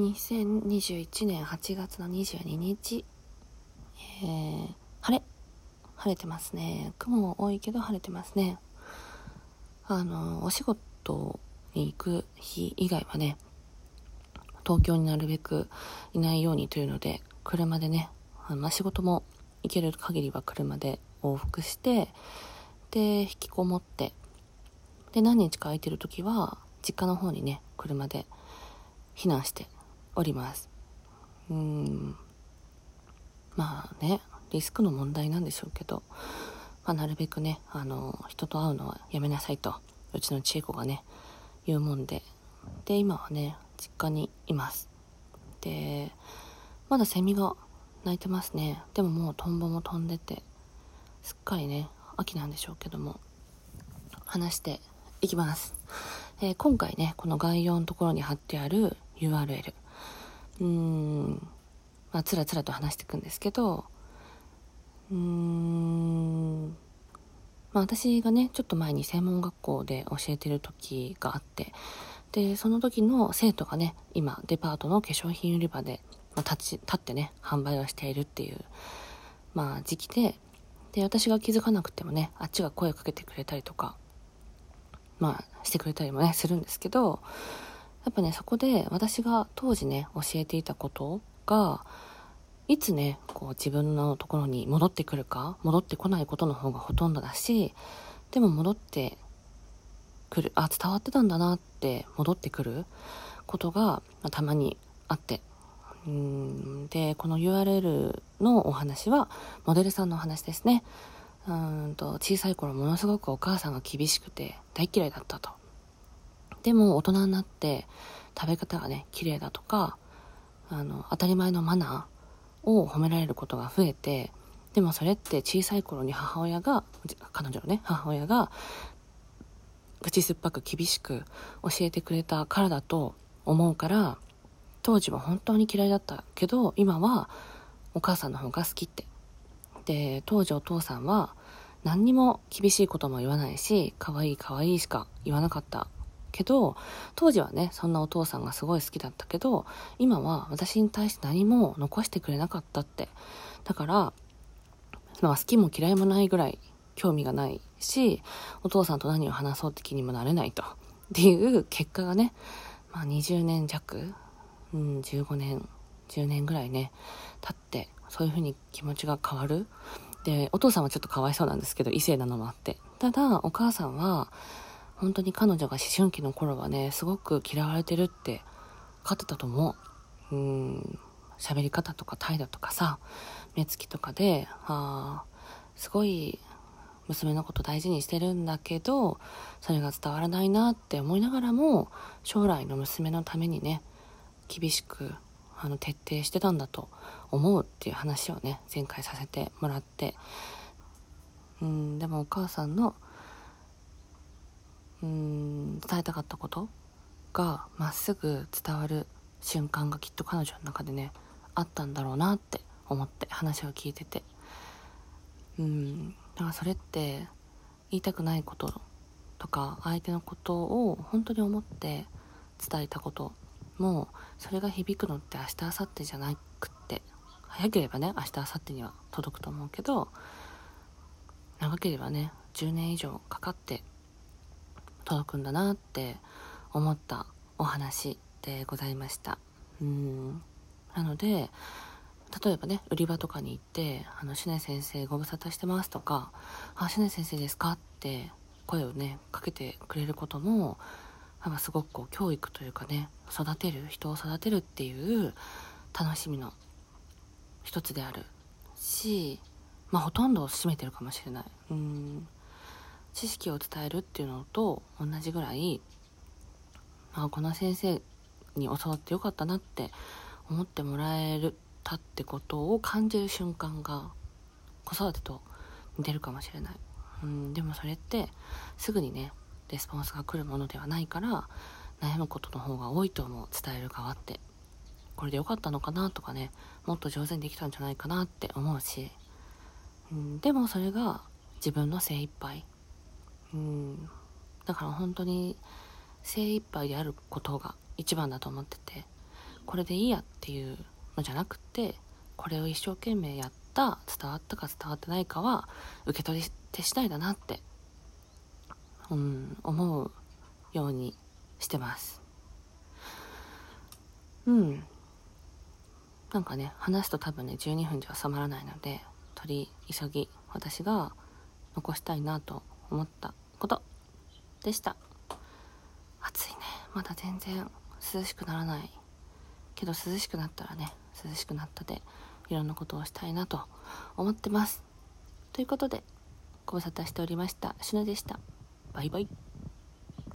2021年8月の22日、えー、晴れ。晴れてますね。雲多いけど晴れてますね。あのお仕事に行く日以外はね東京になるべくいないようにというので車でねあの、仕事も行ける限りは車で往復してで引きこもってで何日か空いてる時は実家の方にね車で避難しております。うん。まあねリスクの問題なんでしょうけど、まあ、なるべくねあの人と会うのはやめなさいとうちの千恵子がね言うもんで。で今はね実家にいます。でまだセミが鳴いてますね。でももうトンボも飛んでてすっかりね秋なんでしょうけども話していきます、えー、今回ねこの概要のところに貼ってある URL うーん。まあつらつらと話していくんですけどうーん。まあ私がねちょっと前に専門学校で教えてる時があってでその時の生徒がね今デパートの化粧品売り場で、まあ、立ち立ってね販売をしているっていうまあ時期でで私が気づかなくてもねあっちが声をかけてくれたりとかまあしてくれたりもねするんですけどやっぱねそこで私が当時ね教えていたことがいつねこう自分のところに戻ってくるか戻ってこないことの方がほとんどだしでも戻ってくるあ伝わってたんだなって戻ってくることが、まあ、たまにあって。うんでこの URL のお話はモデルさんのお話ですね。うんと小さい頃ものすごくお母さんが厳しくて大嫌いだったと。でも大人になって食べ方がね綺麗だとかあの当たり前のマナーを褒められることが増えてでもそれって小さい頃に母親が彼女のね母親が口酸っぱく厳しく教えてくれたからだと思うから当時は本当に嫌いだったけど今はお母さんの方が好きって。で当時お父さんは何にも厳しいことも言わないし可愛い可愛いしか言わなかった。けど当時はねそんなお父さんがすごい好きだったけど今は私に対して何も残してくれなかったって。だから、まあ、好きも嫌いもないぐらい興味がないしお父さんと何を話そうって気にもなれないと。っていう結果がね、まあ、20年弱、うん、15年10年ぐらいね経ってそういう風に気持ちが変わる。でお父さんはちょっとかわいそうなんですけど異性なのもあって。ただお母さんは本当に彼女が思春期の頃はね、すごく嫌われてるって分かってたと思う。うん、喋り方とか態度とかさ、目つきとかで、あすごい娘のこと大事にしてるんだけど、それが伝わらないなって思いながらも、将来の娘のためにね、厳しくあの徹底してたんだと思うっていう話をね前回させてもらってうんでもお母さんのうん伝えたかったことがまっすぐ伝わる瞬間がきっと彼女の中でねあったんだろうなって思って話を聞いてて。うん。だからそれって言いたくないこととか相手のことを本当に思って伝えたこともそれが響くのって明日明後日じゃなくって早ければね明日明後日には届くと思うけど長ければね10年以上かかって届くんだなって思ったお話でございました。うん。なので例えばね売り場とかに行って「あのシュネ先生ご無沙汰してます」とか「あシュネ先生ですか?」って声をねかけてくれることもなんかすごくこう教育というかね育てる人を育てるっていう楽しみの一つであるしまあほとんどを占めてるかもしれない。うん。知識を伝えるっていうのと同じぐらい、まあ、この先生に教わってよかったなって思ってもらえるたってことを感じる瞬間が子育てと似てるかもしれない、うん、でもそれってすぐにねレスポンスが来るものではないから悩むことの方が多いと思う伝える側って。これでよかったのかなとかねもっと上手にできたんじゃないかなって思うし、うん、でもそれが自分の精一杯。うん。だから本当に精一杯であることが一番だと思っててこれでいいやっていうのじゃなくてこれを一生懸命やった伝わったか伝わってないかは受け取り手次第だなって、うん、思うようにしてます。うん。なんかね話すと多分ね12分じゃ収まらないので取り急ぎ私が残したいなと思ったことでした。暑いね。まだ全然涼しくならないけど涼しくなったらね涼しくなったでいろんなことをしたいなと思ってます。ということでご無沙汰しておりました。しのでした。バイバイ。